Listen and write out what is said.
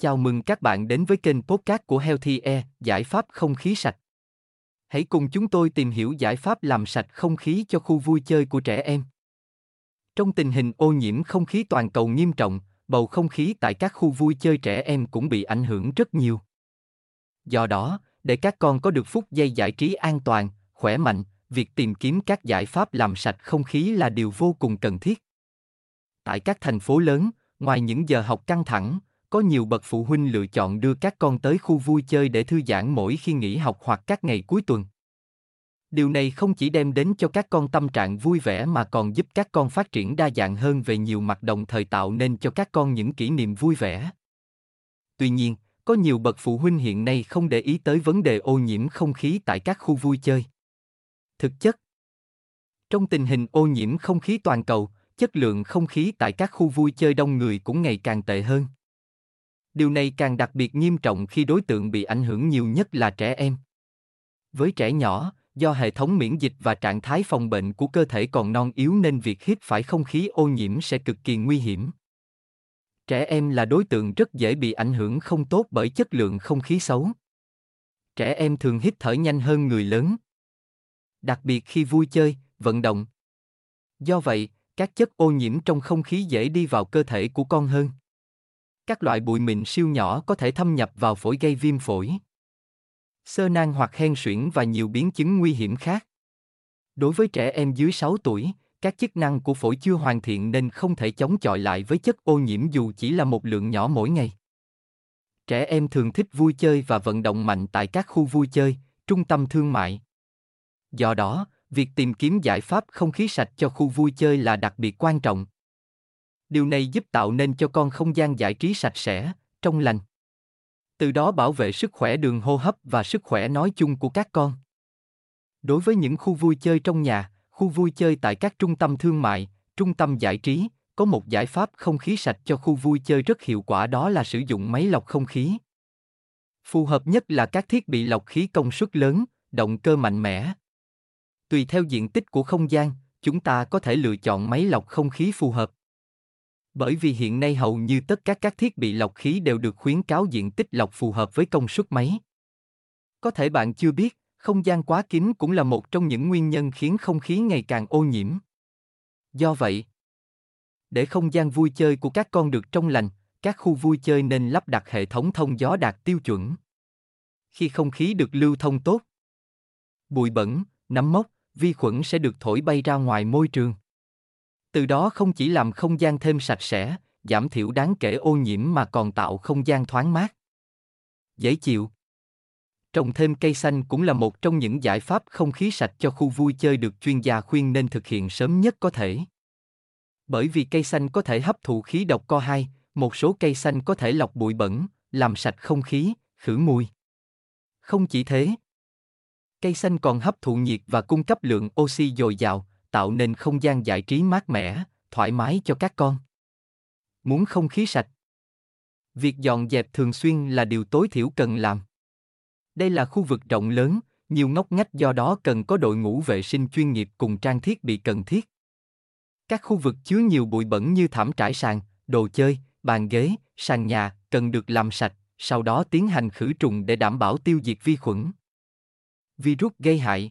Chào mừng các bạn đến với kênh podcast của Healthy Air, giải pháp không khí sạch. Hãy cùng chúng tôi tìm hiểu giải pháp làm sạch không khí cho khu vui chơi của trẻ em. Trong tình hình ô nhiễm không khí toàn cầu nghiêm trọng, bầu không khí tại các khu vui chơi trẻ em cũng bị ảnh hưởng rất nhiều. Do đó, để các con có được phút giây giải trí an toàn, khỏe mạnh, việc tìm kiếm các giải pháp làm sạch không khí là điều vô cùng cần thiết. Tại các thành phố lớn, ngoài những giờ học căng thẳng, có nhiều bậc phụ huynh lựa chọn đưa các con tới khu vui chơi để thư giãn mỗi khi nghỉ học hoặc các ngày cuối tuần. Điều này không chỉ đem đến cho các con tâm trạng vui vẻ mà còn giúp các con phát triển đa dạng hơn về nhiều mặt đồng thời tạo nên cho các con những kỷ niệm vui vẻ. Tuy nhiên, có nhiều bậc phụ huynh hiện nay không để ý tới vấn đề ô nhiễm không khí tại các khu vui chơi. Thực chất, trong tình hình ô nhiễm không khí toàn cầu, chất lượng không khí tại các khu vui chơi đông người cũng ngày càng tệ hơn. Điều này càng đặc biệt nghiêm trọng khi đối tượng bị ảnh hưởng nhiều nhất là trẻ em. Với trẻ nhỏ, do hệ thống miễn dịch và trạng thái phòng bệnh của cơ thể còn non yếu nên việc hít phải không khí ô nhiễm sẽ cực kỳ nguy hiểm. Trẻ em là đối tượng rất dễ bị ảnh hưởng không tốt bởi chất lượng không khí xấu. Trẻ em thường hít thở nhanh hơn người lớn. Đặc biệt khi vui chơi, vận động. Do vậy, các chất ô nhiễm trong không khí dễ đi vào cơ thể của con hơn. Các loại bụi mịn siêu nhỏ có thể thâm nhập vào phổi gây viêm phổi, sơ nang hoặc hen suyễn và nhiều biến chứng nguy hiểm khác. Đối với trẻ em dưới 6 tuổi, các chức năng của phổi chưa hoàn thiện nên không thể chống chọi lại với chất ô nhiễm dù chỉ là một lượng nhỏ mỗi ngày. Trẻ em thường thích vui chơi và vận động mạnh tại các khu vui chơi, trung tâm thương mại. Do đó, việc tìm kiếm giải pháp không khí sạch cho khu vui chơi là đặc biệt quan trọng. Điều này giúp tạo nên cho con không gian giải trí sạch sẽ, trong lành. Từ đó bảo vệ sức khỏe đường hô hấp và sức khỏe nói chung của các con. Đối với những khu vui chơi trong nhà, khu vui chơi tại các trung tâm thương mại, trung tâm giải trí, có một giải pháp không khí sạch cho khu vui chơi rất hiệu quả đó là sử dụng máy lọc không khí. Phù hợp nhất là các thiết bị lọc khí công suất lớn, động cơ mạnh mẽ. Tùy theo diện tích của không gian, chúng ta có thể lựa chọn máy lọc không khí phù hợp. Bởi vì hiện nay hầu như tất cả các thiết bị lọc khí đều được khuyến cáo diện tích lọc phù hợp với công suất máy. Có thể bạn chưa biết, không gian quá kín cũng là một trong những nguyên nhân khiến không khí ngày càng ô nhiễm. Do vậy, để không gian vui chơi của các con được trong lành, các khu vui chơi nên lắp đặt hệ thống thông gió đạt tiêu chuẩn. Khi không khí được lưu thông tốt, bụi bẩn, nấm mốc, vi khuẩn sẽ được thổi bay ra ngoài môi trường. Từ đó không chỉ làm không gian thêm sạch sẽ, giảm thiểu đáng kể ô nhiễm mà còn tạo không gian thoáng mát. Dễ chịu. Trồng thêm cây xanh cũng là một trong những giải pháp không khí sạch cho khu vui chơi được chuyên gia khuyên nên thực hiện sớm nhất có thể. Bởi vì cây xanh có thể hấp thụ khí độc co2, một số cây xanh có thể lọc bụi bẩn, làm sạch không khí, khử mùi. Không chỉ thế, cây xanh còn hấp thụ nhiệt và cung cấp lượng oxy dồi dào, tạo nên không gian giải trí mát mẻ, thoải mái cho các con. Muốn không khí sạch. Việc dọn dẹp thường xuyên là điều tối thiểu cần làm. Đây là khu vực rộng lớn, nhiều ngóc ngách do đó cần có đội ngũ vệ sinh chuyên nghiệp cùng trang thiết bị cần thiết. Các khu vực chứa nhiều bụi bẩn như thảm trải sàn, đồ chơi, bàn ghế, sàn nhà cần được làm sạch, sau đó tiến hành khử trùng để đảm bảo tiêu diệt vi khuẩn. Virus gây hại